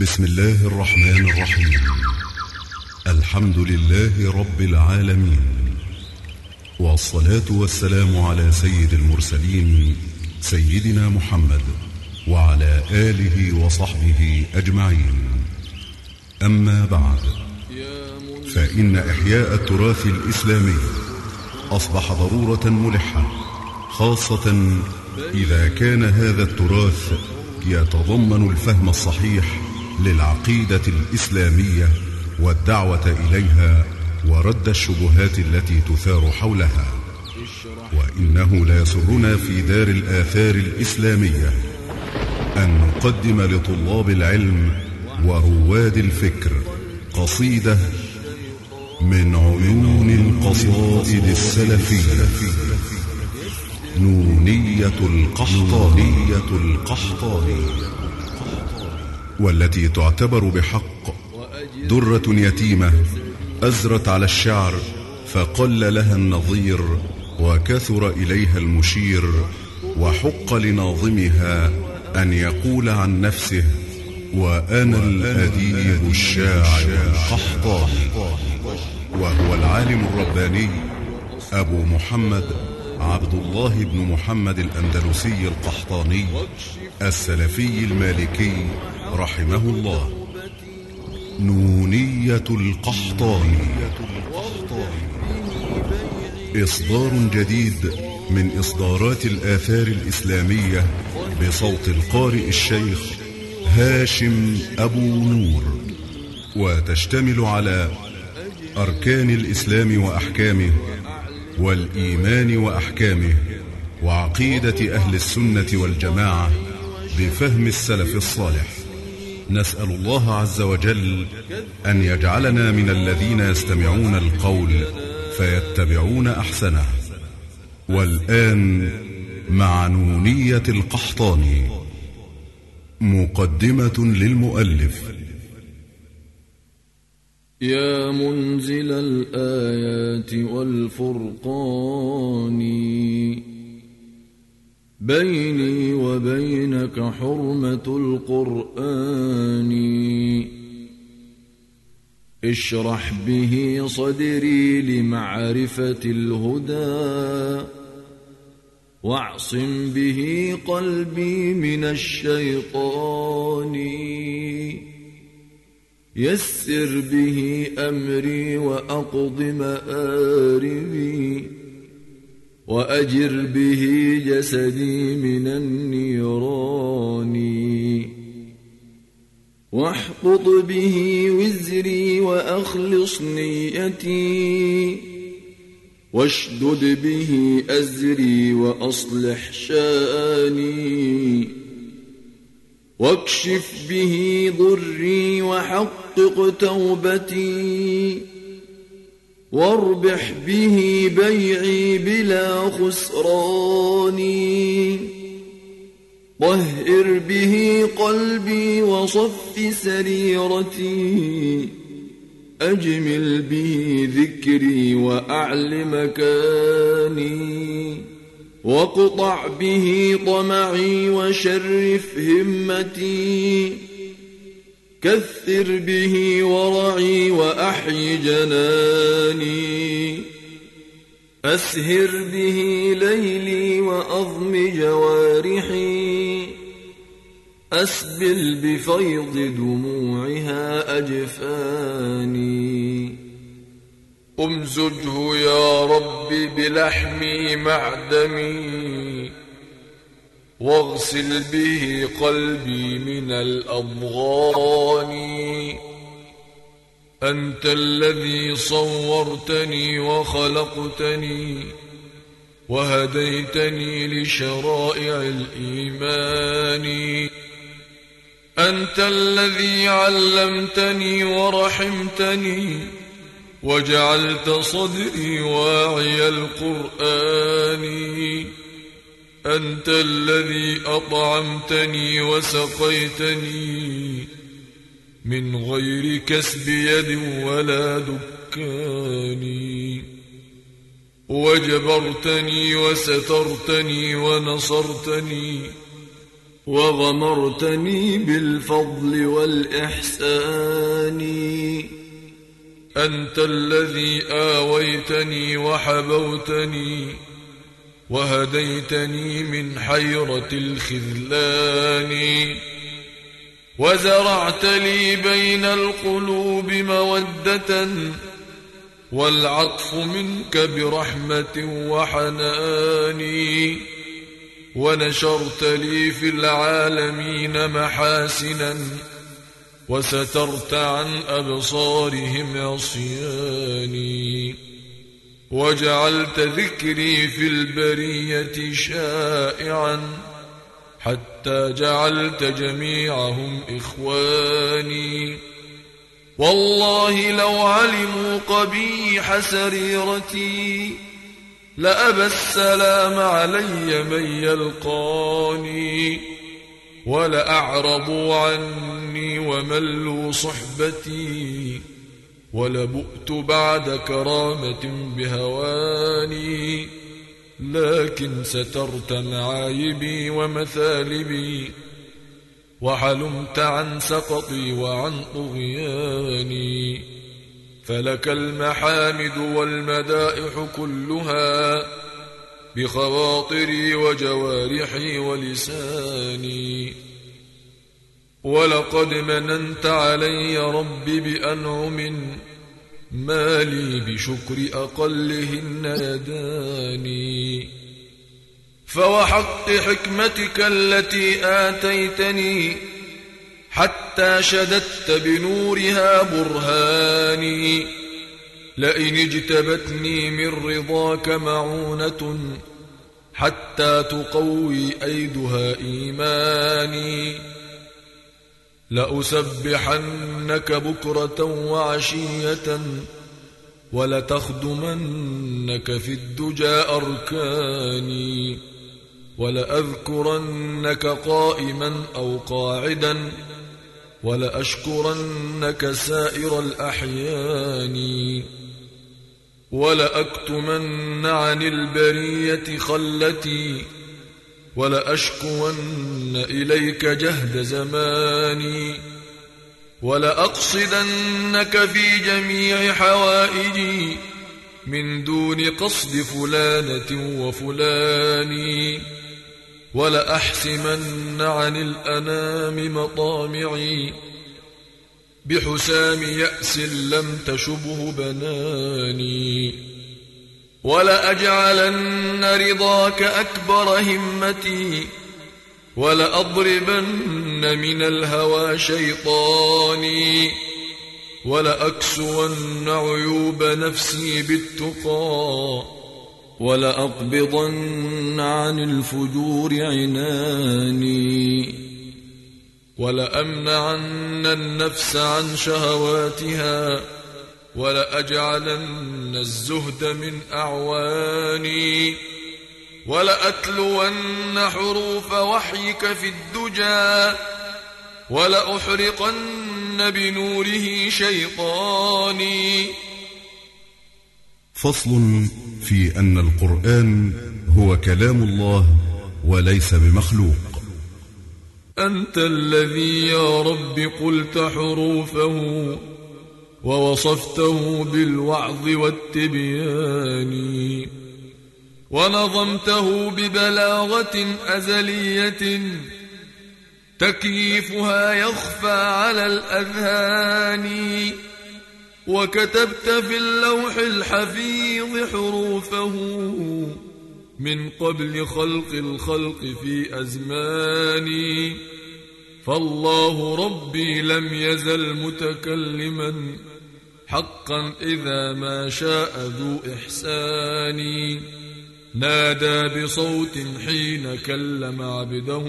بسم الله الرحمن الرحيم. الحمد لله رب العالمين. والصلاة والسلام على سيد المرسلين سيدنا محمد وعلى آله وصحبه أجمعين. أما بعد فإن إحياء التراث الإسلامي أصبح ضرورة ملحة خاصة إذا كان هذا التراث يتضمن الفهم الصحيح للعقيدة الإسلامية والدعوة إليها ورد الشبهات التي تثار حولها. وإنه لا يسرنا في دار الآثار الإسلامية أن نقدم لطلاب العلم ورواد الفكر قصيدة من عيون القصائد السلفية. نونية القحطانية. القحطانية. والتي تعتبر بحق. درة يتيمة أزرت على الشعر فقل لها النظير وكثر إليها المشير وحق لناظمها أن يقول عن نفسه وأنا الأديب الشاعر القحطاني. وهو العالم الرباني أبو محمد عبد الله بن محمد الأندلسي القحطاني السلفي المالكي رحمه الله. نونية القحطاني. إصدار جديد من إصدارات الآثار الإسلامية بصوت القارئ الشيخ هاشم أبو نور. وتشتمل على أركان الإسلام وأحكامه والإيمان وأحكامه وعقيدة أهل السنة والجماعة بفهم السلف الصالح. نسأل الله عز وجل أن يجعلنا من الذين يستمعون القول فيتبعون أحسنه. والآن مع نونية القحطاني مقدمة للمؤلف. يا منزل الآيات والفرقان بيني وبينك حرمة القرآن. اشرح به صدري لمعرفة الهدى واعصم به قلبي من الشيطان. يسر به أمري وأقض مآربي وأجر به جسدي من النيران. واحقط به وزري وأخلص نيتي واشدد به أزري وأصلح شأني. واكشف به ضري وحقق توبتي واربح به بيعي بلا خسران طهر به قلبي وصف سريرتي أجمل به ذكري وأعل مكاني واقطع به طمعي وشرف همتي. كثر به ورعي وأحي جناني. أسهر به ليلي وأضم جوارحي. أسبل بفيض دموعها أجفاني. أمزجه يا رب بلحمي معدمي واغسل به قلبي من الأضغان. أنت الذي صورتني وخلقتني وهديتني لشرائع الإيمان. أنت الذي علمتني ورحمتني وجعلت صدري واعي القرآن. أنت الذي أطعمتني وسقيتني من غير كسب يد ولا دكان. وجبرتني وسترتني ونصرتني وغمرتني بالفضل والإحسان. أنت الذي آويتني وحبوتني وهديتني من حيرة الخذلان وزرعت لي بين القلوب مودة والعطف منك برحمة وحنان ونشرت لي في العالمين محاسنا وسترت عن أبصارهم عصياني. وجعلت ذكري في البرية شائعا حتى جعلت جميعهم إخواني. والله لو علموا قبيح سريرتي لأبى السلام علي من يلقاني. ولأعرضوا عني وملوا صحبتي ولبؤت بعد كرامة بهواني لكن سترت معايبي ومثالبي وحلمت عن سقطي وعن طغياني. فلك المحامد والمدائح كلها بخواطري وجوارحي ولساني. ولقد مننت علي رب بأنعم ما لي بشكر أقلهن يداني فوحق حكمتك التي آتيتني حتى شددت بنورها برهاني. لئن اجتبتني من رضاك معونة حتى تقوي أيدها إيماني. لأسبحنك بكرة وعشية ولتخدمنك في الدجى أركاني ولأذكرنك قائما أو قاعدا ولأشكرنك سائر الأحيان ولأكتمن عن البرية خلتي ولأشكون إليك جهد زماني ولأقصدنك في جميع حوائجي من دون قصد فلانة وفلان ولأحسمن عن الأنام مطامعي بحسام يأس لم تشبه بناني ولأجعلن رضاك أكبر همتي ولأضربن من الهوى شيطاني ولأكسون عيوب نفسي بالتقى ولأقبضن عن الفجور عناني ولأمنعن النفس عن شهواتها ولأجعلن الزهد من أعواني ولأتلون حروف وحيك في الدجى ولأحرقن بنوره شيطاني. فصل في أن القرآن هو كلام الله وليس بمخلوق. أنت الذي يا رب قلت حروفه ووصفته بالوعظ والتبيان. ونظمته ببلاغة أزلية. تكييفها يخفى على الأذهان. وكتبت في اللوح الحفيظ حروفه. من قبل خلق الخلق في أزماني فالله ربي لم يزل متكلما. حقا إذا ما شاء ذو إحسان. نادى بصوت حين كلم عبده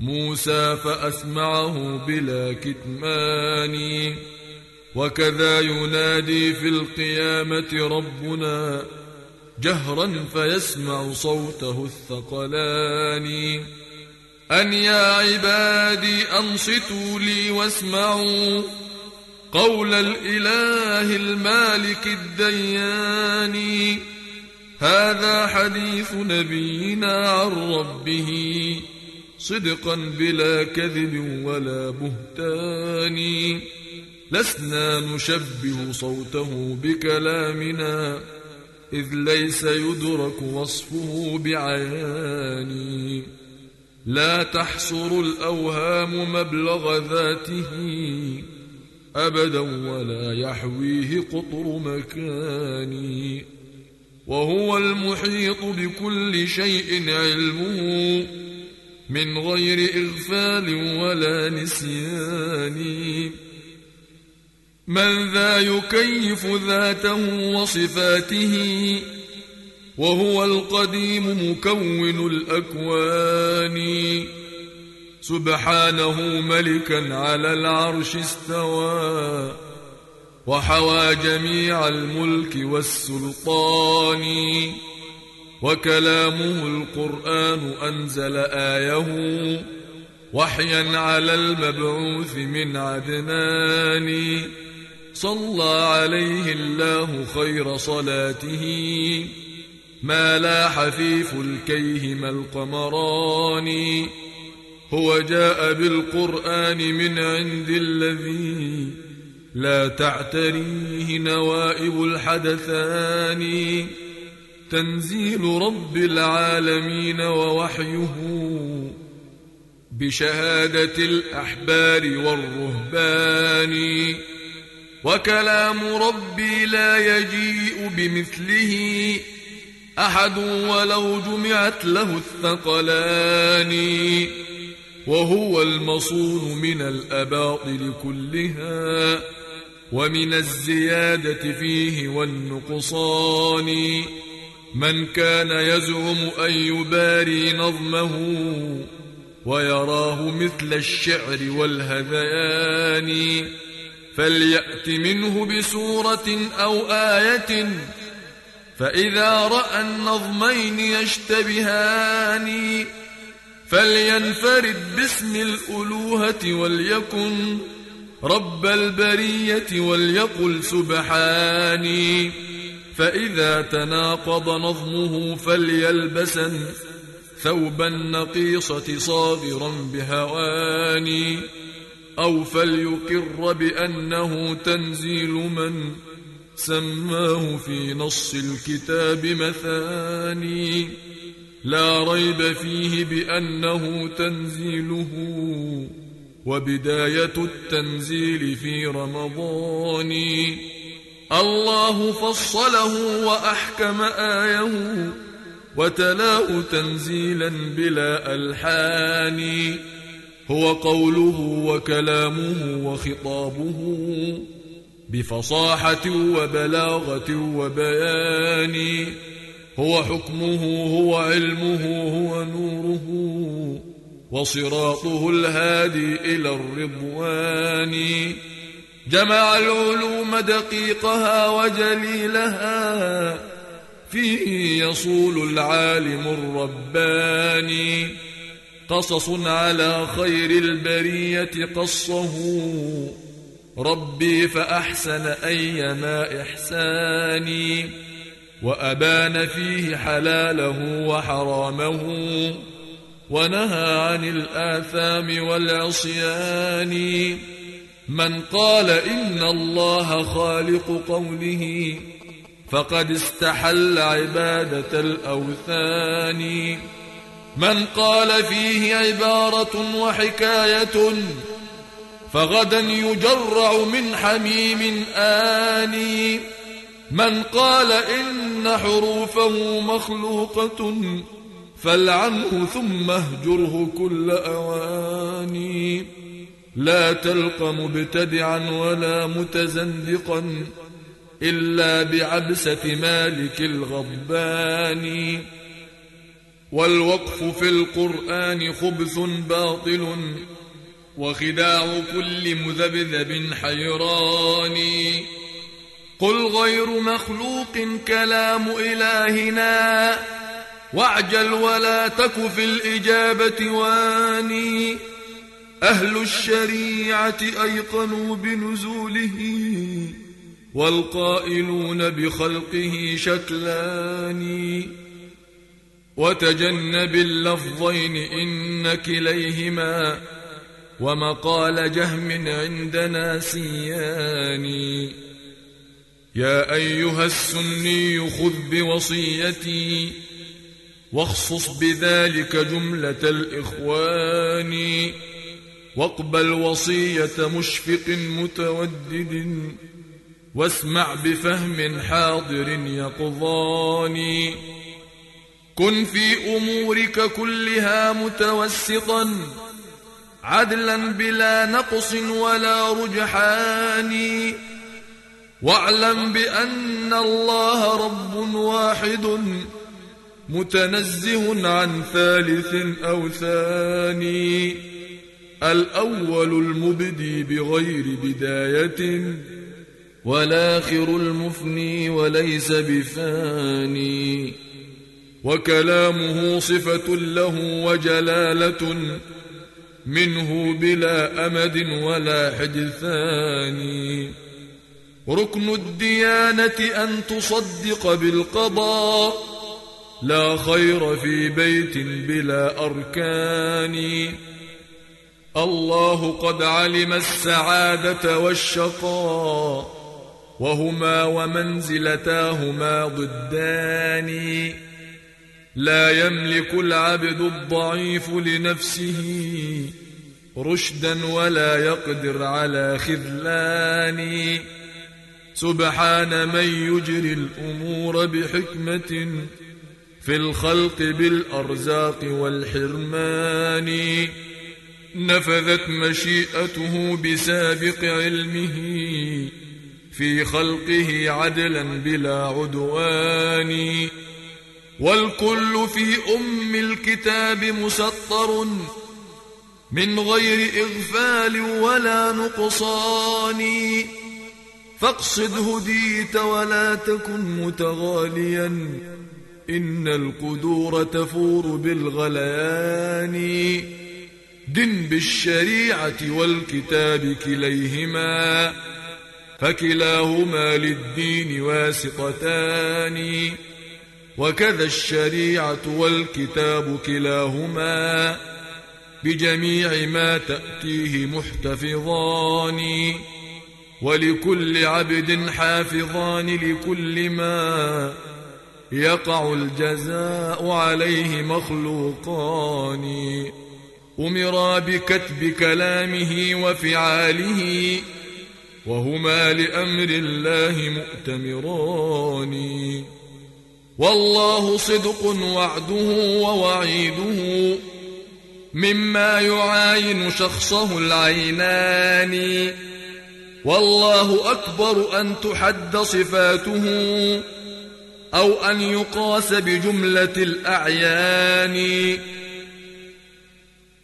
موسى فأسمعه بلا كتمان. وكذا ينادي في القيامة ربنا جهرا فيسمع صوته الثقلان. أن يا عبادي أنصتوا لي واسمعوا قول الإله المالك الديان هذا حديث نبينا عن ربه صدقا بلا كذب ولا بهتان. لسنا نشبه صوته بكلامنا إذ ليس يدرك وصفه بعيان. لا تحصر الأوهام مبلغ ذاته. أبدا ولا يحويه قطر مكان وهو المحيط بكل شيء علمه من غير إغفال ولا نسيان. من ذا يكيف ذاته وصفاته وهو القديم مكون الأكوان. سبحانه ملكا على العرش استوى وحوى جميع الملك والسلطان. وكلامه القرآن أنزل آية وحيا على المبعوث من عدنان. صلى عليه الله خير صلاته. ما لاح في فلكيهما القمران. هو جاء بالقرآن من عند الذي لا تعتريه نوائب الحدثان. تنزيل رب العالمين ووحيه بشهادة الأحبار والرهبان. وكلام ربي لا يجيء بمثله أحد ولو جمعت له الثقلان. وهو المصون من الأباطل كلها ومن الزيادة فيه والنقصان. من كان يزعم أن يباري نظمه ويراه مثل الشعر والهذيان فليأت منه بسورة أو آية فإذا رأى النظمين يشتبهان. فلينفرد باسم الألوهة وليكن رب البرية وليقل سبحاني. فإذا تناقض نظمه فليلبسن ثوب النقيصة صاغرا بهواني. أو فليقر بأنه تنزيل من سماه في نص الكتاب مثاني. لا ريب فيه بأنه تنزيله وبداية التنزيل في رمضان. الله فصله وأحكم آيه وتلاه تنزيلا بلا ألحان. هو قوله وكلامه وخطابه بفصاحة وبلاغة وبيان. هو حكمه هو علمه هو نوره وصراطه الهادي إلى الرضوان. جمع العلوم دقيقها وجليلها فيه يصول العالم الرباني. قصص على خير البرية قصه ربي فأحسن أيما إحساني. وأبان فيه حلاله وحرامه ونهى عن الآثام والعصيان. من قال إن الله خالق قوله فقد استحل عبادة الأوثان. من قال فيه عبارة وحكاية فغدا يجرع من حميم آني. من قال إن حروفه مخلوقة فالعنه ثم اهجره كل أواني. لا تلق مبتدعا ولا متزندقا إلا بعبسة مالك الغضبان والوقف في القرآن خبث باطل وخداع كل مذبذب حيران. قل غير مخلوق كلام إلهنا. واعجل ولا تك في الإجابة واني. أهل الشريعة أيقنوا بنزوله والقائلون بخلقه شكلان وتجنب اللفظين إن كليهما ومقال جهم عندنا سياني يا أيها السني خذ بوصيتي واخصص بذلك جملة الإخوان واقبل وصية مشفق متودد واسمع بفهم حاضر يقظان. كن في أمورك كلها متوسطا عدلا بلا نقص ولا رجحان. واعلم بأن الله رب واحد متنزه عن ثالث أو ثاني الأول المبدي بغير بداية والآخر المفني وليس بفاني وكلامه صفة له وجلالة منه بلا أمد ولا حدثان ركن الديانة أن تصدق بالقضاء. لا خير في بيت بلا أركان. الله قد علم السعادة والشقاء. وهما ومنزلتاهما ضدان. لا يملك العبد الضعيف لنفسه رشدا ولا يقدر على خذلان. سبحان من يجري الأمور بحكمة في الخلق بالأرزاق والحرمان. نفذت مشيئته بسابق علمه في خلقه عدلا بلا عدوان. والكل في أم الكتاب مسطر من غير إغفال ولا نقصان. فاقصد هديت ولا تكن متغاليا. إن القدور تفور بالغليان. دن بالشريعة والكتاب كليهما. فكلاهما للدين واسطتان. وكذا الشريعة والكتاب كلاهما. بجميع ما تأتيه محتفظان. ولكل عبد حافظان لكل ما يقع الجزاء عليه مخلوقان. أمرا بكتب كلامه وفعاله وهما لأمر الله مؤتمران. والله صدق وعده ووعيده مما يعاين شخصه العينان. والله أكبر أن تحد صفاته أو أن يقاس بجملة الأعيان.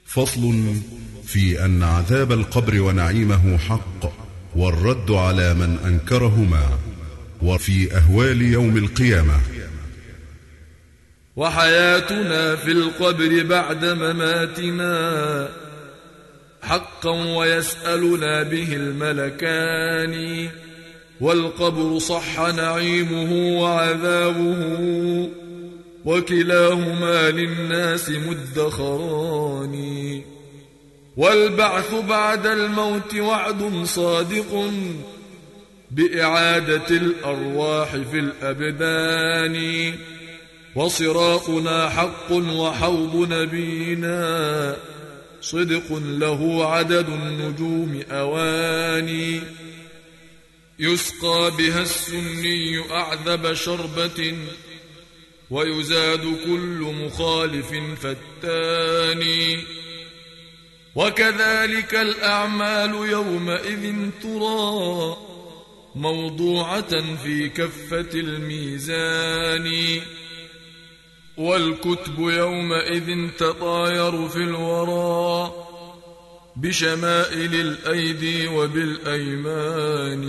فصل في أن عذاب القبر ونعيمه حق والرد على من أنكرهما وفي أهوال يوم القيامة. وحياتنا في القبر بعد مماتنا. حقا ويسألنا به الملكان. والقبر صح نعيمه وعذابه. وكلاهما للناس مدخران. والبعث بعد الموت وعد صادق بإعادة الأرواح في الأبدان. وصراطنا حق وحوض نبينا. صدق له عدد النجوم أواني. يسقى بها السني أعذب شربة ويزاد كل مخالف فتان وكذلك الأعمال يومئذ ترى موضوعة في كفة الميزان. والكتب يومئذ تطاير في الورى بشمائل الأيدي وبالأيمان.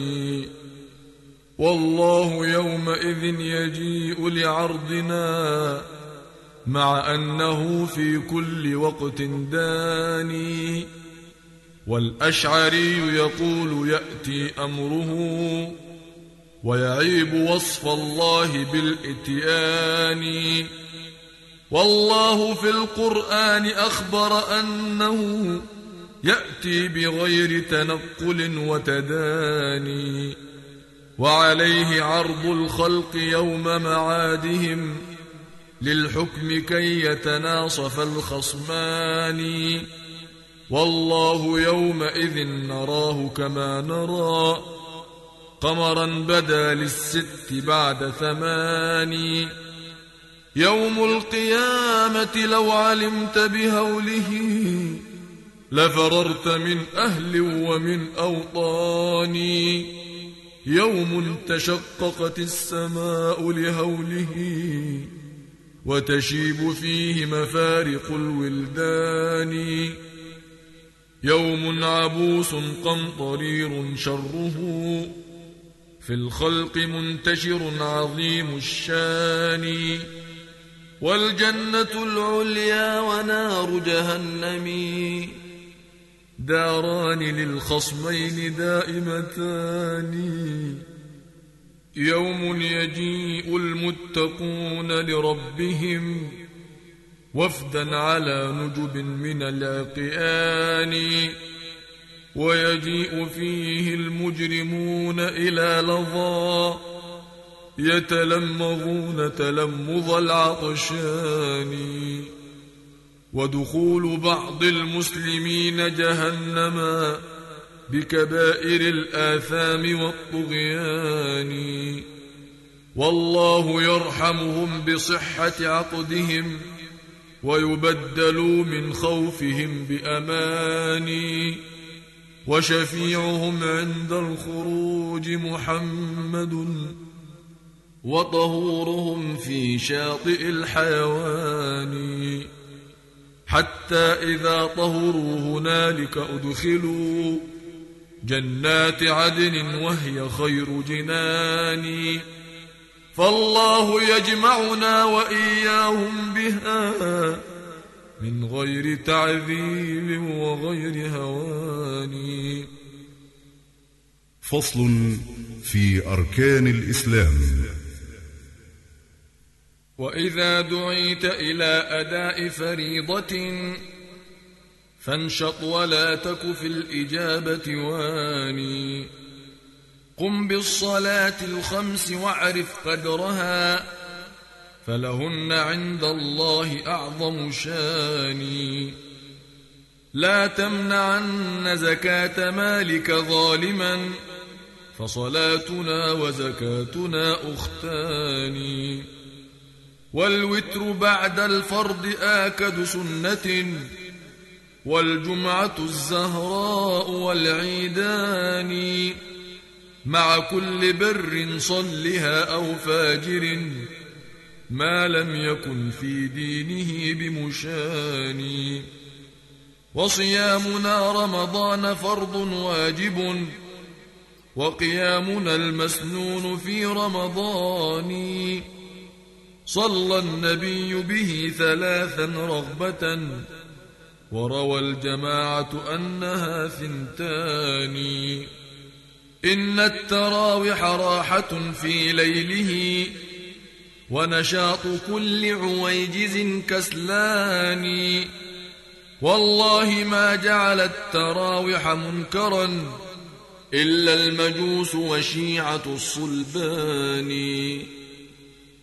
والله يومئذ يجيء لعرضنا مع أنه في كل وقت داني. والأشعري يقول يأتي أمره ويعيب وصف الله بالإتيان. والله في القرآن أخبر أنه يأتي بغير تنقل وتداني وعليه عرض الخلق يوم معادهم للحكم كي يتناصف الخصمان. والله يومئذ نراه كما نرى قمرا بدا للست بعد ثمان يوم القيامة لو علمت بهوله لفررت من أهل ومن أوطان. يوم تشققت السماء لهوله وتشيب فيه مفارق الولدان. يوم عبوس قمطرير شره في الخلق منتشر عظيم الشان. والجنة العليا ونار جهنم. داران للخصمين دائمتان. يوم يجيء المتقون لربهم وفدا على نجب من العقيان ويجيء فيه المجرمون إلى لظى. يتلمظون تلمظ العطشان. ودخول بعض المسلمين جهنما بكبائر الآثام والطغيان. والله يرحمهم بصحة عقدهم ويبدلوا من خوفهم بأمان. وشفيعهم عند الخروج محمد وطهورهم في شاطئ الحيوان. حتى إذا طهروا هنالك أدخلوا جنات عدن وهي خير جنان. فالله يجمعنا وإياهم بها من غير تعذيب وغير هوان. فصل في أركان الإسلام. وإذا دعيت إلى أداء فريضة فانشط ولا تك في الإجابة واني. قم بالصلاة الخمس واعرف قدرها فلهن عند الله أعظم شاني. لا تمنعن زكاة مالك ظالما فصلاتنا وزكاتنا أختان والوتر بعد الفرض آكد سنة والجمعة الزهراء والعيدان. مع كل بر صلها أو فاجر ما لم يكن في دينه بمشان. وصيامنا رمضان فرض واجب وقيامنا المسنون في رمضان. صلى النبي به ثلاثا رغبة. وروى الجماعة أنها ثنتان. إن التراوح راحة في ليله ونشاط كل عويجز كسلان. والله ما جعل التراوح منكرا إلا المجوس وشيعة الصلبان.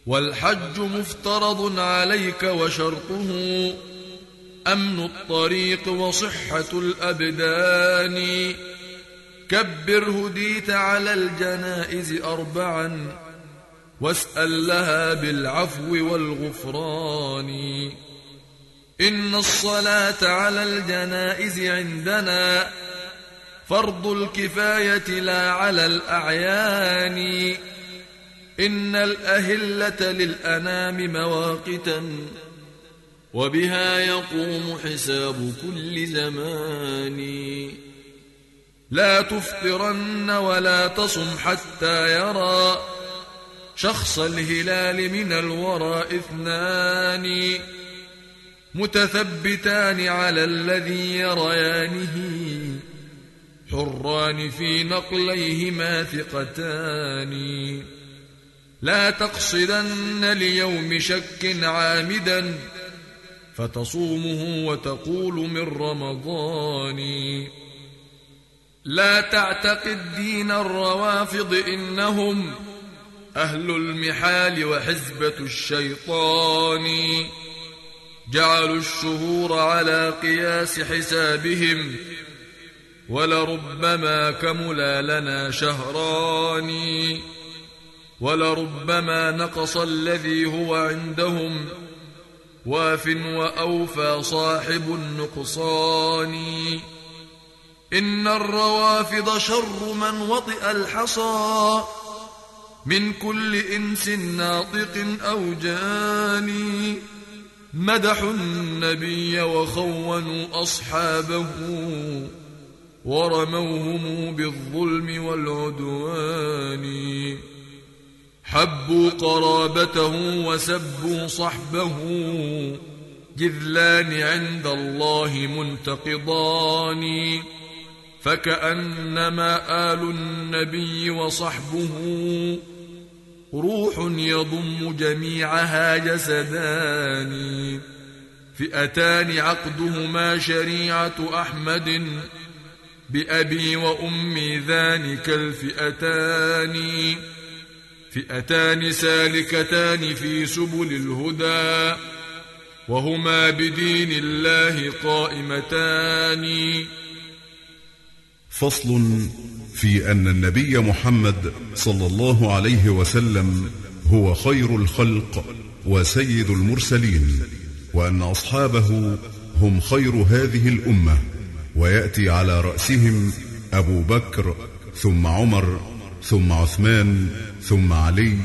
والحج مفترض عليك وشرطه أمن الطريق وصحة الأبدان. كبر هديت على الجنائز أربعا واسأل لها بالعفو والغفران. إن الصلاة على الجنائز عندنا فرض الكفاية لا على الأعيان. إن الأهلة للأنام مواقتا وبها يقوم حساب كل زمان. لا تفطرن ولا تصم حتى يرى شخص الهلال من الورى إثنان متثبتان على الذي يريانه حران في نقليهما ثقتان. لا تقصدن ليوم شك عامدا فتصومه وتقول من رمضان. لا تعتقد دين الروافض إنهم أهل المحال وحزبة الشيطان. جعلوا الشهور على قياس حسابهم ولربما كملا لنا شهران. ولربما نقص الذي هو عندهم واف وأوفى صاحب النقصان. إن الروافض شر من وطئ الحصى من كل إنس ناطق أو جاني مدحوا النبي وخونوا أصحابه ورموهم بالظلم والعدوان. حبوا قرابته وسبوا صحبه جذلان عند الله منتقضان فكأنما آل النبي وصحبه روح يضم جميعها جسدان فئتان عقدهما شريعة أحمد بأبي وأمي ذلك الفئتان فئتان سالكتان في سبل الهدى وهما بدين الله قائمتان. فصل في أن النبي محمد صلى الله عليه وسلم هو خير الخلق وسيد المرسلين وأن أصحابه هم خير هذه الأمة ويأتي على رأسهم أبو بكر ثم عمر ثم عثمان ثم علي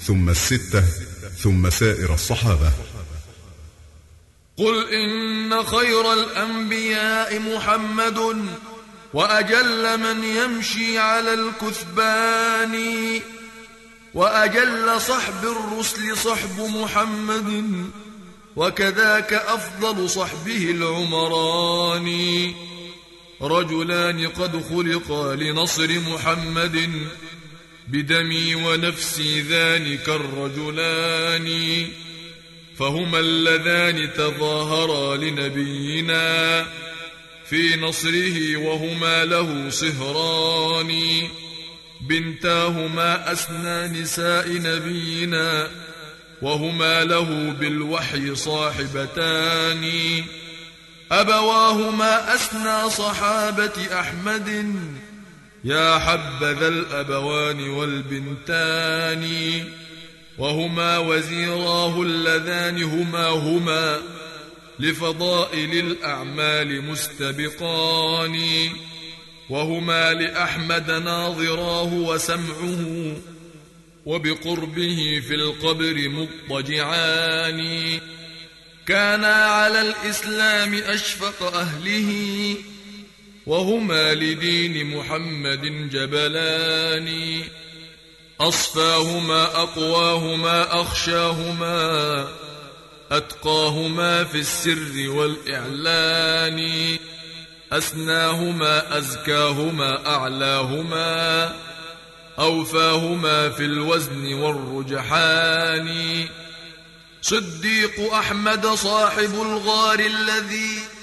ثم الستة ثم سائر الصحابة. قل إن خير الأنبياء محمد وأجل من يمشي على الكثبان وأجل صحب الرسل صحب محمد وكذاك أفضل صحبه العمران. رجلان قد خلقا لنصر محمد بدمي ونفسي ذلك الرجلان فهما اللذان تظاهرا لنبينا في نصره وهما له صهران. بنتاهما أسنى نساء نبينا وهما له بالوحي صاحبتان. أبواهما أسنى صحابة أحمد يا حبذا الأبوان والبنتان وهما وزيراه اللذان هما هما لفضائل الأعمال مستبقان وهما لأحمد ناظراه وسمعه وبقربه في القبر مضطجعان. كانا على الإسلام أشفق أهله وهما لدين محمد جبلان. أصفاهما أقواهما أخشاهما أتقاهما في السر والإعلان. أسناهما أزكاهما أعلاهما أوفاهما في الوزن والرجحان. صديق أحمد صاحب الغار الذي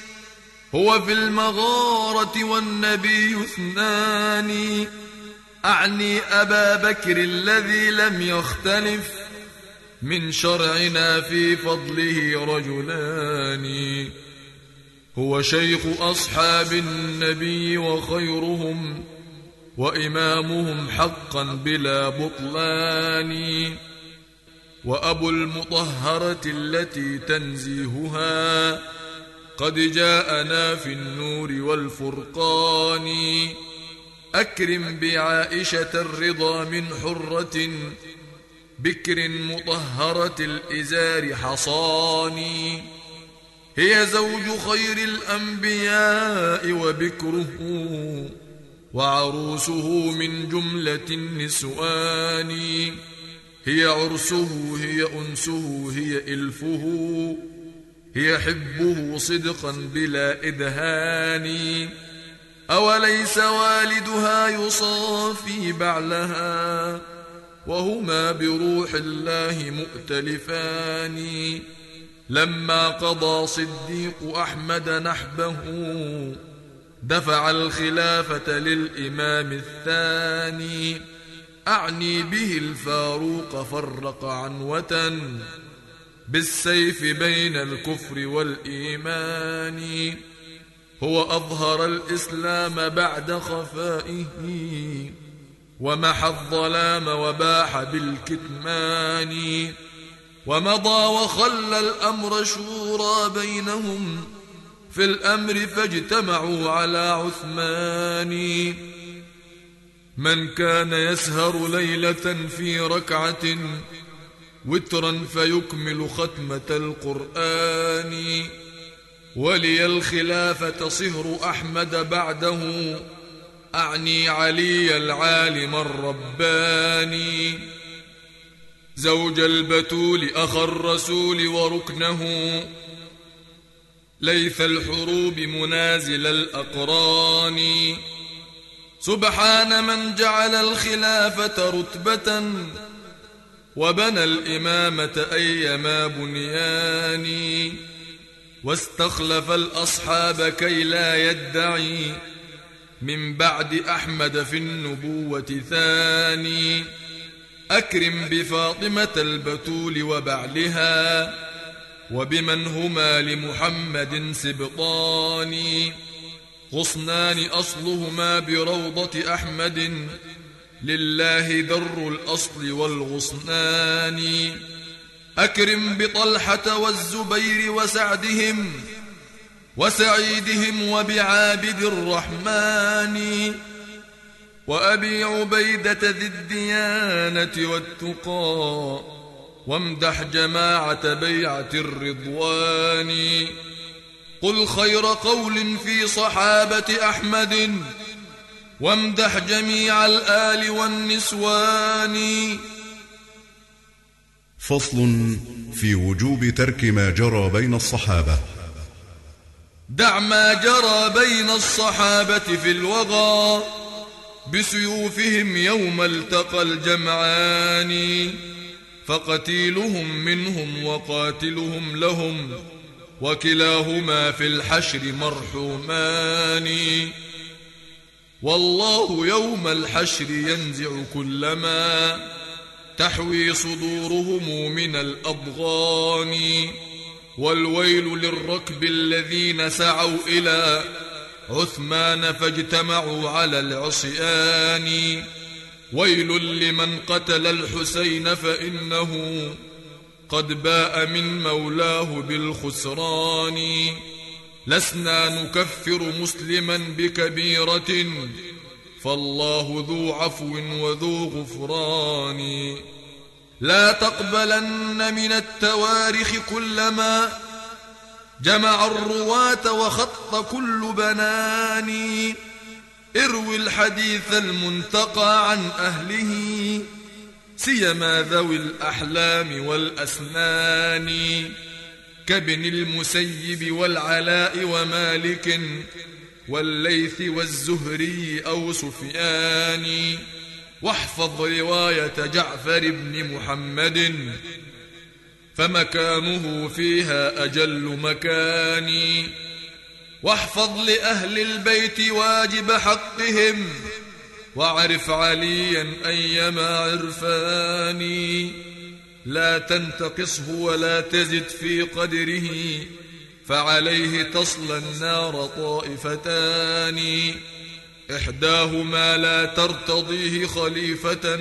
هو في المغارة والنبي اثنان. أعني أبا بكر الذي لم يختلف من شرعنا في فضله رجلان. هو شيخ أصحاب النبي وخيرهم وإمامهم حقا بلا بطلان. وأبو المطهرة التي تنزيهها قد جاءنا في النور والفرقان. أكرم بعائشة الرضا من حرة بكر مطهرة الإزار حصاني هي زوج خير الأنبياء وبكره وعروسه من جملة النسوان. هي عرسه هي أنسه هي إلفه. هي حبه صدقا بلا إدهان أوليس والدها يصافي بعلها وهما بروح الله مؤتلفان. لما قضى صديق أحمد نحبه دفع الخلافة للإمام الثاني. أعني به الفاروق فرق عنوة. بالسيف بين الكفر والإيمان. هو أظهر الإسلام بعد خفائه ومحى الظلام وباح بالكتمان. ومضى وخلى الأمر شورى بينهم في الأمر فاجتمعوا على عثمان. من كان يسهر ليلة في ركعة وترا فيكمل ختمة القرآن. ولي الخلافة صهر أحمد بعده. أعني علي العالم الرباني. زوج البتول أخ الرسول وركنه. ليث الحروب منازل الأقران. سبحان من جعل الخلافة رتبة. وبنى الإمامة أيما بنيان واستخلف الأصحاب كي لا يدعي من بعد أحمد في النبوة ثاني. أكرم بفاطمة البتول وبعلها وبمن هما لمحمد سبطان غصنان أصلهما بروضة أحمد لله در الأصل والغصنان. أكرم بطلحة والزبير وسعدهم وسعيدهم وبعابد الرحمن. وأبي عبيدة ذي الديانة والتقى وامدح جماعة بيعة الرضوان. قل خير قول في صحابة أحمد. وامدح جميع الآل والنسوان. فصل في وجوب ترك ما جرى بين الصحابة. دع ما جرى بين الصحابة في الوغى بسيوفهم يوم التقى الجمعان. فقتيلهم منهم وقاتلهم لهم وكلاهما في الحشر مرحومان. والله يوم الحشر ينزع كل ما تحوي صدورهم من الأضغان. والويل للركب الذين سعوا إلى عثمان فاجتمعوا على العصيان. ويل لمن قتل الحسين فإنه قد باء من مولاه بالخسران. لسنا نكفر مسلما بكبيرة فالله ذو عفو وذو غفران. لا تقبلن من التواريخ كلما جمع الرواة وخط كل بنان. اروي الحديث المنتقى عن أهله سيما ذوي الأحلام والأسنان. كابن المسيب والعلاء ومالك والليث والزهري أو سفيان. واحفظ رواية جعفر بن محمد فمكانه فيها أجل مكان. واحفظ لأهل البيت واجب حقهم واعرف عليا أيما عرفاني. لا تنتقصه ولا تزد في قدره فعليه تصلى النار طائفتان. إحداهما لا ترتضيه خليفة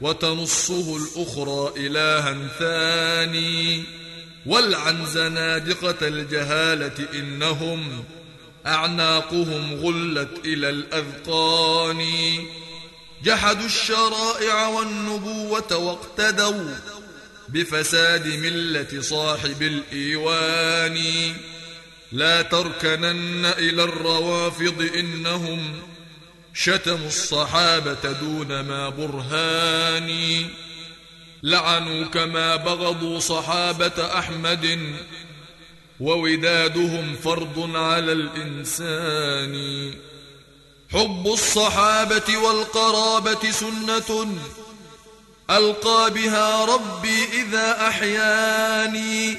وتنصه الأخرى إلها ثاني. والعن زنادقة الجهالة إنهم أعناقهم غلت إلى الأذقان. جحدوا الشرائع والنبوة واقتدوا بفساد ملة صاحب الإيوان. لا تركنن إلى الروافض إنهم شتموا الصحابة دون ما برهان. لعنوا كما بغضوا صحابة أحمد وودادهم فرض على الإنسان. حب الصحابة والقرابة سنة. ألقى بها ربي إذا أحياني.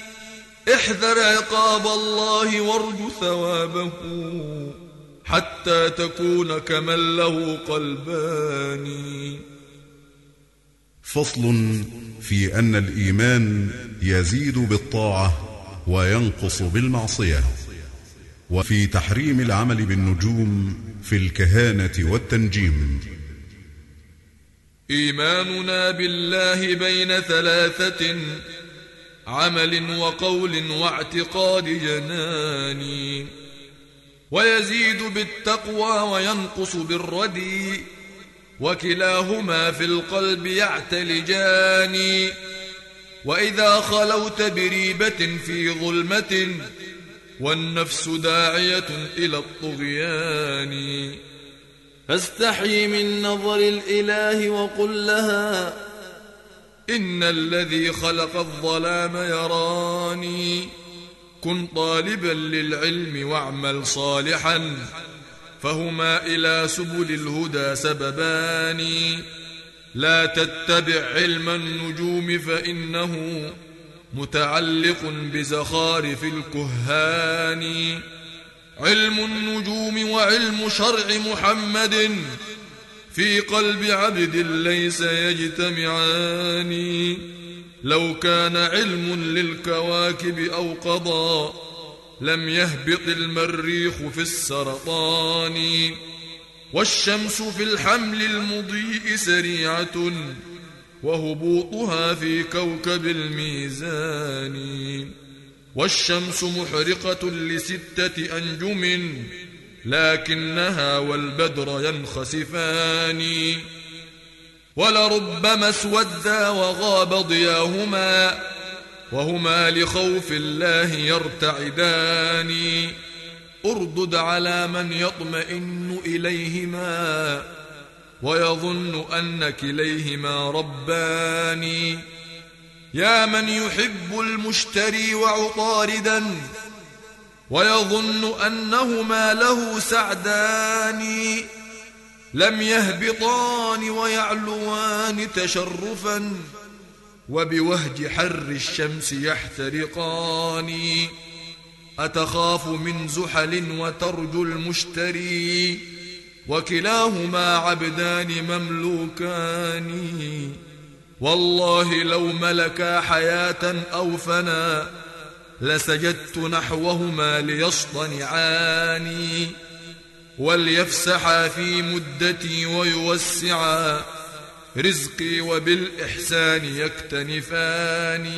احذر عقاب الله وارجو ثوابه. حتى تكون كمن له قلبان. فصل في أن الإيمان يزيد بالطاعة وينقص بالمعصية. وفي تحريم العمل بالنجوم في الكهانة والتنجيم. إيماننا بالله بين ثلاثة عمل وقول واعتقاد جنان. ويزيد بالتقوى وينقص بالردي وكلاهما في القلب يعتلجان. وإذا خلوت بريبة في ظلمة والنفس داعية إلى الطغيان. فاستحي من نظر الإله وقل لها إن الذي خلق الظلام يراني. كن طالبا للعلم واعمل صالحا فهما إلى سبل الهدى سببان. لا تتبع علم النجوم فإنه متعلق بزخارف الكهان. علم النجوم وعلم شرع محمد في قلب عبد ليس يجتمعان. لو كان علم للكواكب أو قضى لم يهبط المريخ في السرطان. والشمس في الحمل المضيء سريعة وهبوطها في كوكب الميزان. والشمس محرقة لستة أنجم لكنها والبدر ينخسفان. ولربما اسودا وغاب ضياهما وهما لخوف الله يرتعدان. أردد على من يطمئن إليهما. ويظن أن كليهما ربان. يا من يحب المشتري وعطاردا ويظن أنهما له سعدان. لم يهبطان ويعلوان تشرفا وبوهج حر الشمس يحترقان. أتخاف من زحل وترجو المشتري؟ وكلاهما عبدان مملوكان. والله لو ملكا حياة أو فنا لسجدت نحوهما ليصطنعان. وليفسحا في مدتي ويوسعا رزقي وبالإحسان يكتنفان.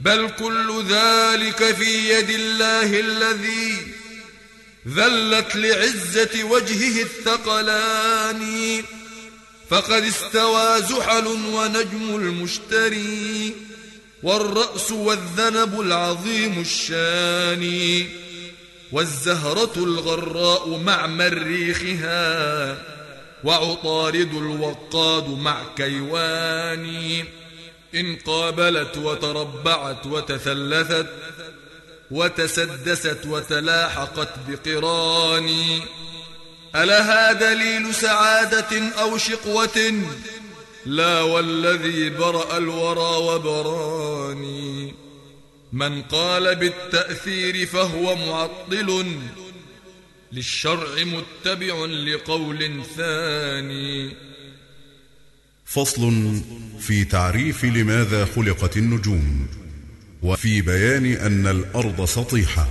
بل كل ذلك في يد الله الذي ذلت لعزة وجهه الثقلان. فقد استوى زحل ونجم المشتري والرأس والذنب العظيم الشان. والزهرة الغراء مع مريخها وعطارد الوقاد مع كيوان. إن قابلت وتربعت وتثلثت وتسدست وتلاحقت بقران ألها دليل سعادة أو شقوة؟ لا والذي برأ الورى وبراني. من قال بالتأثير فهو معطل. للشرع متبع لقول ثاني. فصل في تعريف لماذا خلقت النجوم. وفي بيان أن الأرض سطيحة.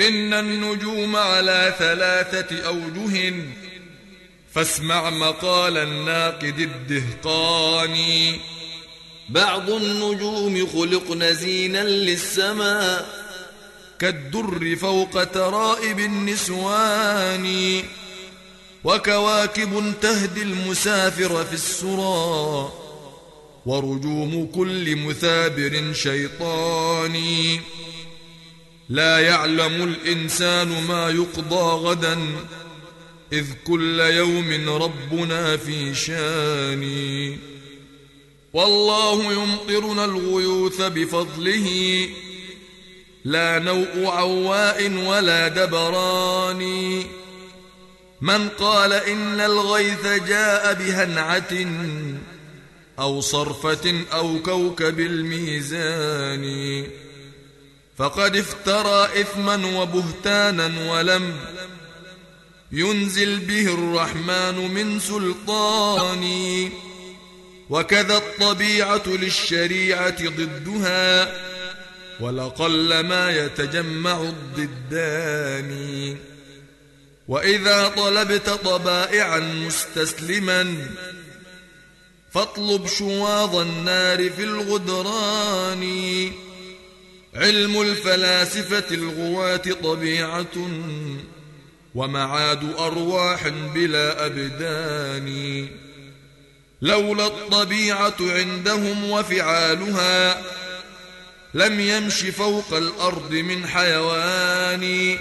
إن النجوم على ثلاثة أوجه فاسمع مقال الناقد الدهقاني. بعض النجوم خلقن زينا للسماء كالدر فوق ترائب النسوان وكواكب تهدي المسافر في السرى. ورجوم كل مثابر شيطاني لا يعلم الإنسان ما يقضى غدا إذ كل يوم ربنا في شان. والله يمطرنا الغيوث بفضله لا نوء عواء ولا دبران. من قال إن الغيث جاء بهنعة أو صرفة أو كوكب الميزان. فقد افترى إثما وبهتانا ولم ينزل به الرحمن من سلطان. وكذا الطبيعة للشريعة ضدها ولقل ما يتجمع الضدان. وإذا طلبت طبائعا مستسلما فاطلب شواظ النار في الغدران. علم الفلاسفة الغواة طبيعة ومعاد أرواح بلا أبدان. لولا الطبيعة عندهم وفعالها لم يمش فوق الأرض من حيوان.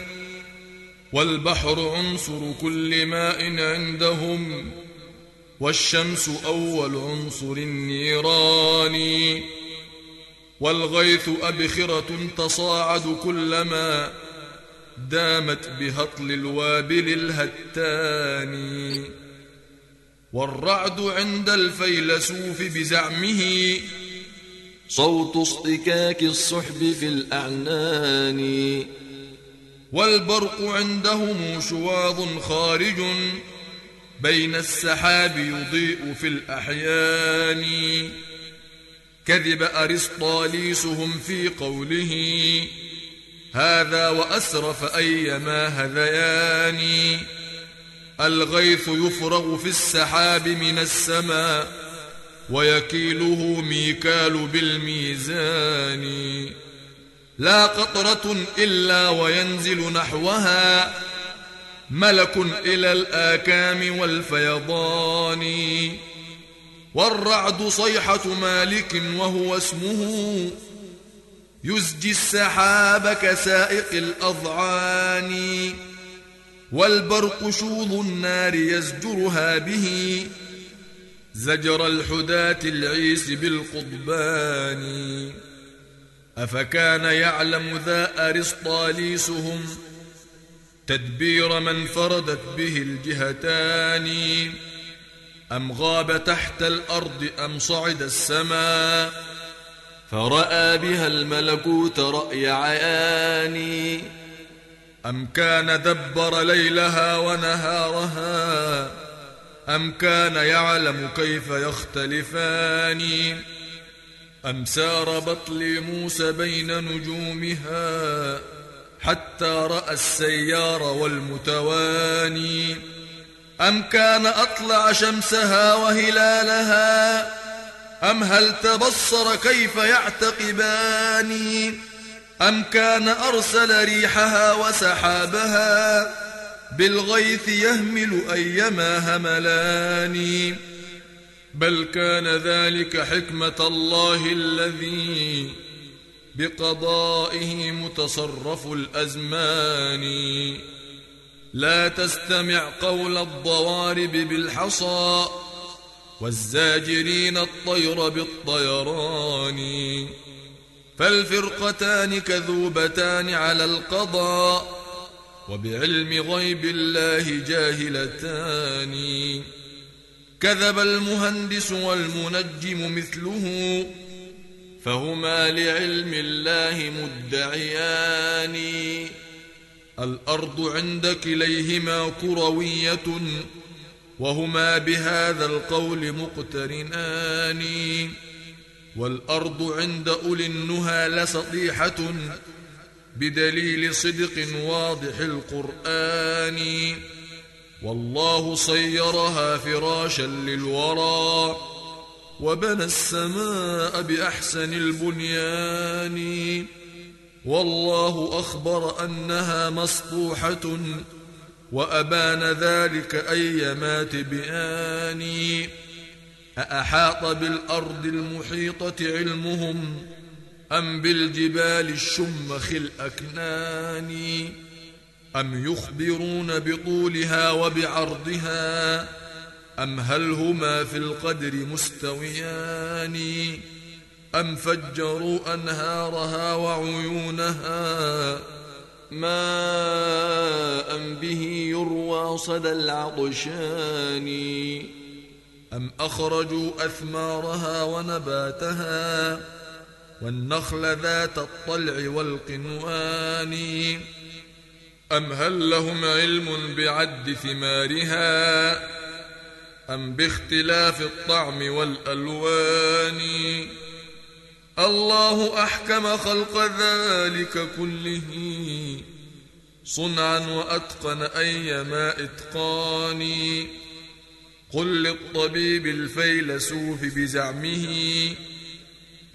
والبحر عنصر كل ماء عندهم. والشمس أول عنصر النيران. والغيث أبخرة تصاعد كلما دامت بهطل الوابل الهتان. والرعد عند الفيلسوف بزعمه صوت اصطكاك الصحب في الأعنان. والبرق عندهم شواظ خارج بين السحاب يضيء في الأحيان. كذب أرسطاليسهم في قوله هذا وأسرف أيما هذيان. الغيث يفرغ في السحاب من السماء ويكيله ميكال بالميزان. لا قطرة إلا وينزل نحوها ملك إلى الآكام والفيضان. والرعد صيحة مالك وهو اسمه. يزجي السحاب كسائق الأضعان. والبرق شوظ النار يزجرها به. زجر الحداة العيس بالقضبان. أفكان يعلم ذا أرسطاليسهم؟ تدبير من فردت به الجهتان أم غاب تحت الأرض أم صعد السماء فرأى بها الملكوت رأي عيان أم كان دبر ليلها ونهارها أم كان يعلم كيف يختلفان أم سار بطل موسى بين نجومها حتى رأى السيار والمتواني. أم كان أطلع شمسها وهلالها؟ أم هل تبصر كيف يعتقبان؟ أم كان أرسل ريحها وسحابها؟ بالغيث يهمل أيما هملان. بل كان ذلك حكمة الله الذي بقضائه متصرف الأزمان. لا تستمع قول الضوارب بالحصى والزاجرين الطير بالطيران. فالفرقتان كذوبتان على القضاء وبعلم غيب الله جاهلتان. كذب المهندس والمنجم مثله فهما لعلم الله مدعيان. الأرض عند كليهما كروية وهما بهذا القول مقترنان. والأرض عند أولي النهى لسطيحة بدليل صدق واضح القرآن. والله صيرها فراشا للورى. وبنى السماء بأحسن البنيان. والله أخبر أنها مسطوحة وأبان ذلك أيما تبيان أأحاط بالأرض المحيطة علمهم أم بالجبال الشمخ الأكنان؟ أم يخبرون بطولها وبعرضها؟ أم هل هما في القدر مستويان؟ أم فجروا أنهارها وعيونها؟ ماء به يروى صدى العطشان؟ أم أخرجوا أثمارها ونباتها؟ والنخل ذات الطلع والقنوان؟ أم هل لهم علم بعد ثمارها؟ أم باختلاف الطعم والألوان؟ الله أحكم خلق ذلك كله صنعا وأتقن أيما إتقان. قل للطبيب الفيلسوف بزعمه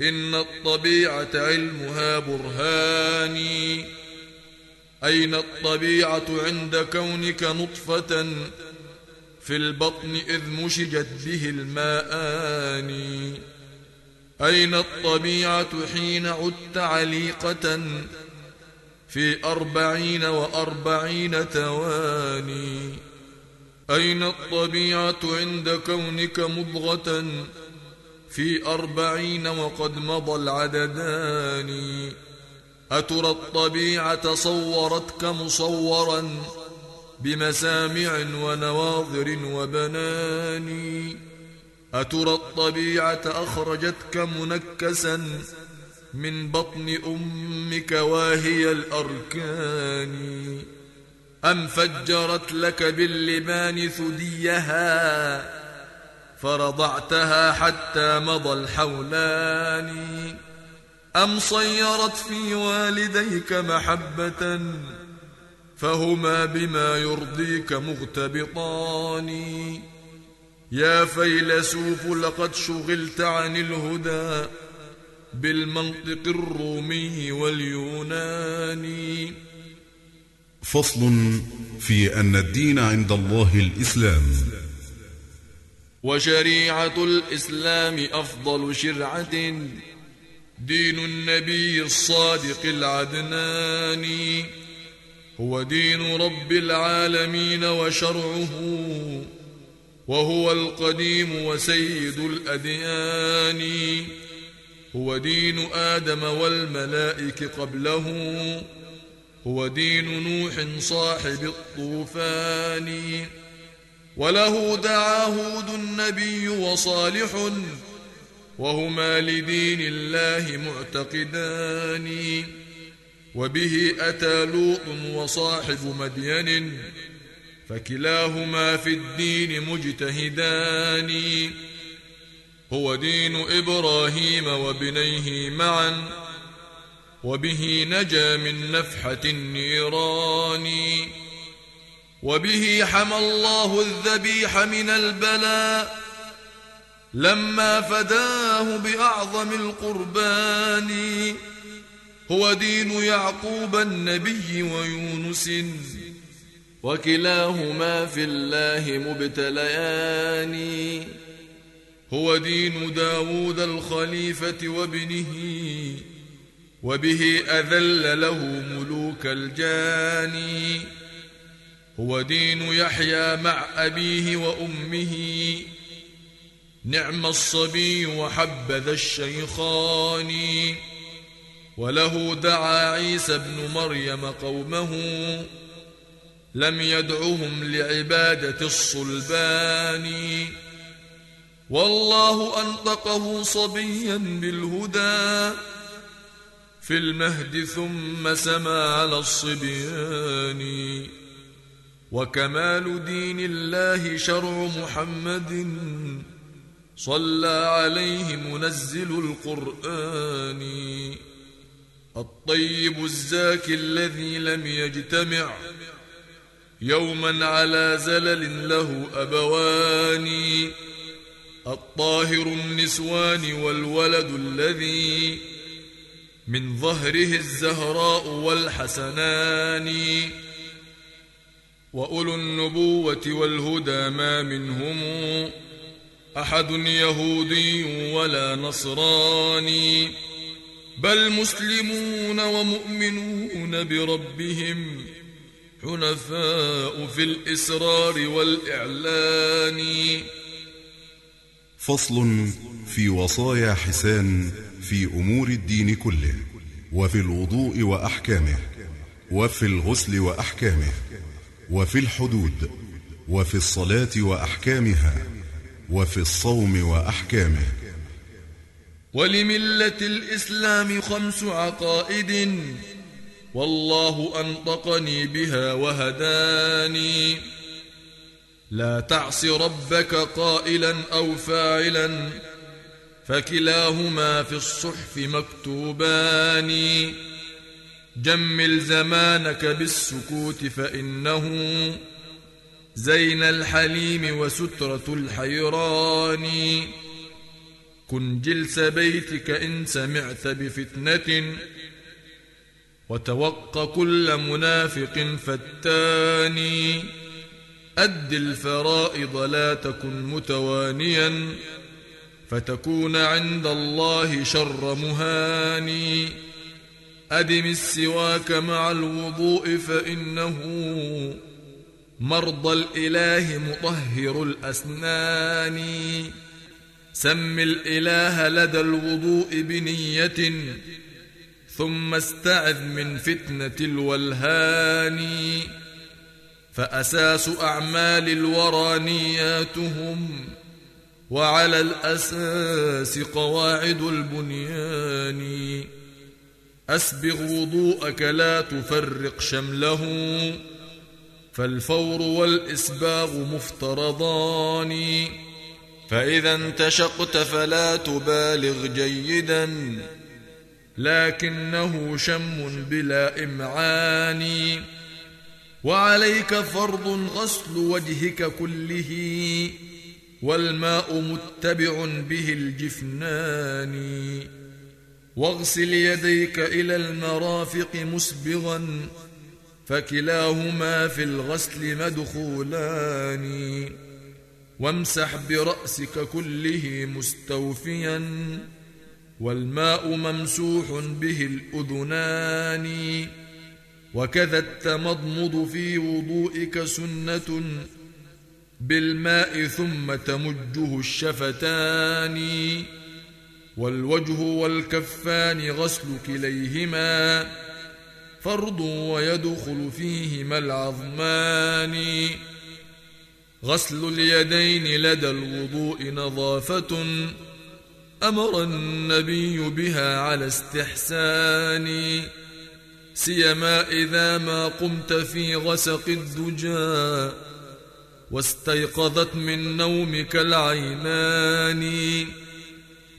إن الطبيعة علمها برهاني أين الطبيعة عند كونك نطفة؟ في البطن إذ مشجت به الماءان أين الطبيعة حين عدت عليقة في أربعين وأربعين تواني؟ أين الطبيعة عند كونك مضغة في أربعين وقد مضى العددان؟ أترى الطبيعة صورتك مصورا بمسامع ونواظر وبنان. أترى الطبيعة أخرجتك منكسا من بطن أمك واهي الأركان. أم فجرت لك باللبان ثديها فرضعتها حتى مضى الحولان. أم صيرت في والديك محبة فهما بما يرضيك مغتبطان. يا فيلسوف لقد شغلت عن الهدى بالمنطق الرومي واليوناني فصل في أن الدين عند الله الإسلام. وشريعة الإسلام أفضل شرعة. دين النبي الصادق العدناني هو دين رب العالمين وشرعه وهو القديم وسيد الأديان. هو دين آدم والملائك قبله. هو دين نوح صاحب الطوفان. وله دعا هود النبي وصالح وهما لدين الله معتقدان. وبه أتى لوط وصاحب مدين فكلاهما في الدين مجتهدان. هو دين إبراهيم وبنيه معا وبه نجا من نفحة النيران. وبه حمى الله الذبيح من البلاء. لما فداه بأعظم القربان. هو دين يعقوب النبي ويونس وكلاهما في الله مبتليان. هو دين داود الخليفة وابنه وبه أذل له ملوك الجاني هو دين يحيى مع أبيه وأمه. نعم الصبي وحبذا الشيخان. وله دعا عيسى ابن مريم قومه لم يدعهم لعبادة الصلبان. والله أنطقه صبيا بالهدى في المهد ثم سما على الصبيان. وكمال دين الله شرع محمد صلى عليه منزل القرآن. الطيب الزاكي الذي لم يجتمع يوما على زلل له أبوان الطاهر النسوان والولد الذي من ظهره الزهراء والحسنان. وأولو النبوة والهدى ما منهم أحد يهودي ولا نصراني. بل مسلمون ومؤمنون بربهم. حنفاء في الإسرار والإعلان. فصل في وصايا حسان في أمور الدين كله وفي الوضوء وأحكامه وفي الغسل وأحكامه وفي الحدود وفي الصلاة وأحكامها وفي الصوم وأحكامه. ولملة الإسلام خمس عقائد والله أنطقني بها وهداني. لا تعص ربك قائلا أو فاعلا فكلاهما في الصحف مكتوبان. جمل زمانك بالسكوت فإنه زين الحليم وسترة الحيران. كن جلس بيتك إن سمعت بفتنة. وتوق كل منافق فتاني. أد الفرائض لا تكن متوانيا. فتكون عند الله شر مهاني. أدم السواك مع الوضوء فإنه مرضى الإله مطهر الأسنان. سم الإله لدى الوضوء بنية ثم استعذ من فتنة الولهان. فأساس أعمال الورى نياتهم وعلى الأساس قواعد البنيان. أسبغ وضوءك لا تفرق شمله فالفور والإسباغ مفترضان. فإذا انتشقت فلا تبالغ جيدا لكنه شم بلا إمعان. وعليك فرض غسل وجهك كله والماء متبع به الجفنان. واغسل يديك إلى المرافق مسبغا فكلاهما في الغسل مدخولان. وامسح برأسك كله مستوفيا والماء ممسوح به الأذنان وكذا التمضمض في وضوئك سنة بالماء ثم تمجه الشفتان والوجه والكفان غسل كليهما فرض ويدخل فيهما العظمان غسل اليدين لدى الوضوء نظافة. أمر النبي بها على استحسان سيما إذا ما قمت في غسق الدجى واستيقظت من نومك العينان.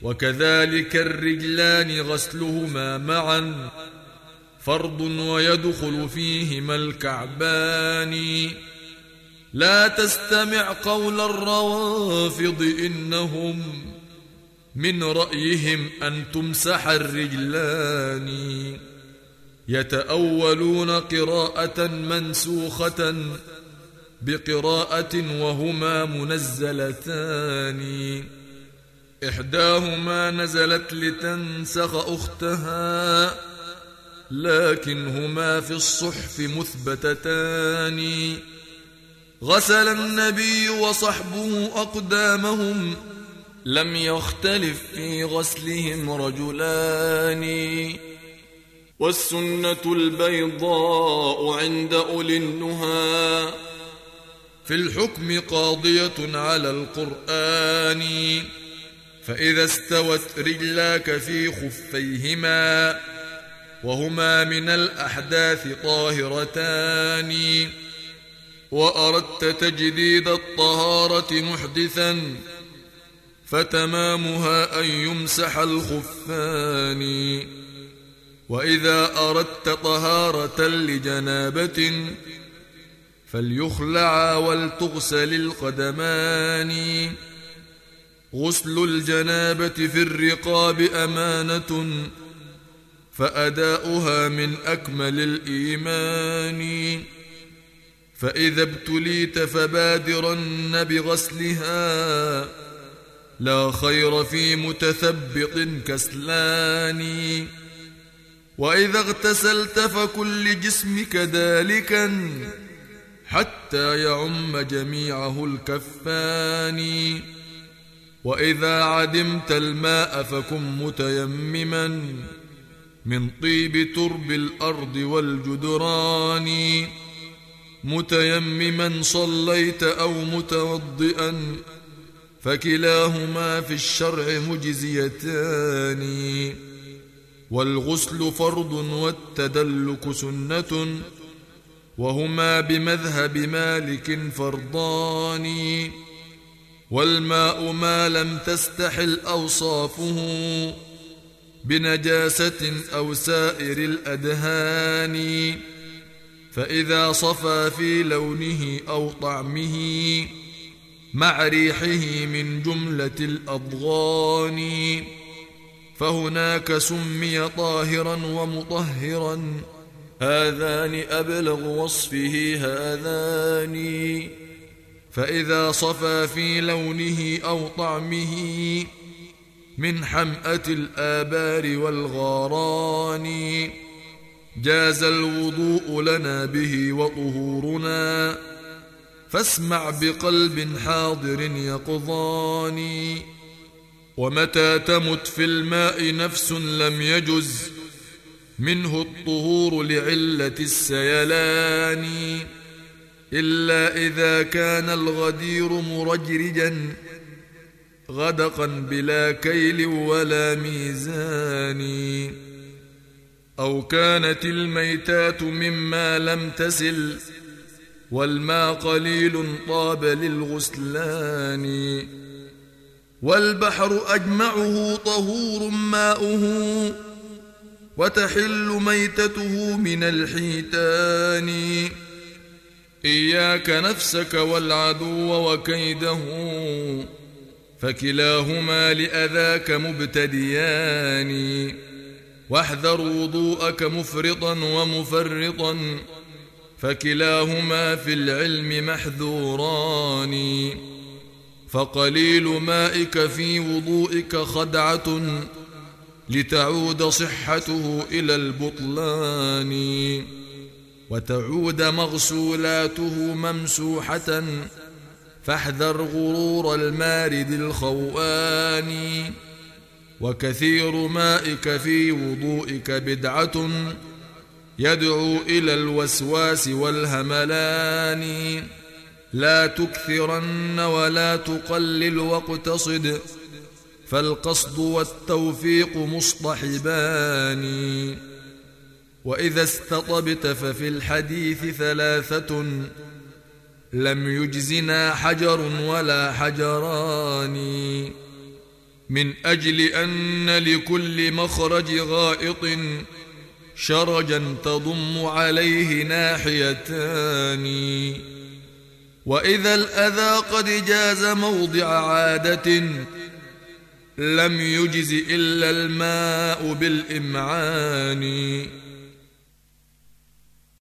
وكذلك الرجلان غسلهما معا فرض ويدخل فيهما الكعبان. لا تستمع قول الروافض إنهم من رأيهم أن تمسح الرجلان. يتأولون قراءة منسوخة بقراءة وهما منزلتان. إحداهما نزلت لتنسخ أختها لكن هما في الصحف مثبتتان. غسل النبي وصحبه أقدامهم. لم يختلف في غسلهم رجلان. والسنة البيضاء عند أولي النهى. في الحكم قاضية على القرآن. فإذا استوت رجلاك في خفيهما وهما من الأحداث طاهرتان. وأردت تجديد الطهارة محدثا فتمامها أن يمسح الخفان. وإذا أردت طهارة لجنابة فليخلعا ولتغسل القدمان. غسل الجنابة في الرقاب أمانة فأداؤها من أكمل الإيمان. فإذا ابتليت فبادرن بغسلها. لا خير في متثبط كسلان. وإذا اغتسلت فكن لجسمك دالكا حتى يعم جميعه الكفان. وإذا عدمت الماء فكن متيمما من طيب ترب الأرض والجدران. متيمما صليت أو متوضئا فكلاهما في الشرع مجزيتان. والغسل فرض والتدلك سنة وهما بمذهب مالك فرضان. والماء ما لم تستحل أوصافه بنجاسة أو سائر الأدهان. فإذا صفى في لونه أو طعمه مع ريحه من جملة الأضغان فهناك سمي طاهرا ومطهرا. هذان أبلغ وصفه هذان. فإذا صفى في لونه أو طعمه من حمأة الآبار والغاران. جاز الوضوء لنا به وطهورنا. فاسمع بقلب حاضر يقظان ومتى تمت في الماء نفس لم يجز منه الطهور لعلة السيلان. إلا إذا كان الغدير مرجرجا غدقا بلا كيل ولا ميزان. أو كانت الميتات مما لم تسل والماء قليل طاب للغسلان. والبحر أجمعه طهور ماؤه وتحل ميتته من الحيتان. إياك نفسك والعدو وكيده فكلاهما لأذاك مبتديان. واحذر وضوءك مفرطا ومفرطا فكلاهما في العلم محذوران. فقليل مائك في وضوئك خدعة لتعود صحته إلى البطلان. وتعود مغسولاته ممسوحة فاحذر غرور المارد الخوان. وكثير مائك في وضوئك بدعة يدعو إلى الوسواس والهملان. لا تكثرن ولا تقلل واقتصد فالقصد والتوفيق مصطحبان. وإذا استطبت ففي الحديث ثلاثة لم يجزنا حجر ولا حجران. من أجل أن لكل مخرج غائط شرجا تضم عليه ناحيتان. وإذا الأذى قد جاز موضع عادة لم يجز إلا الماء بالإمعان.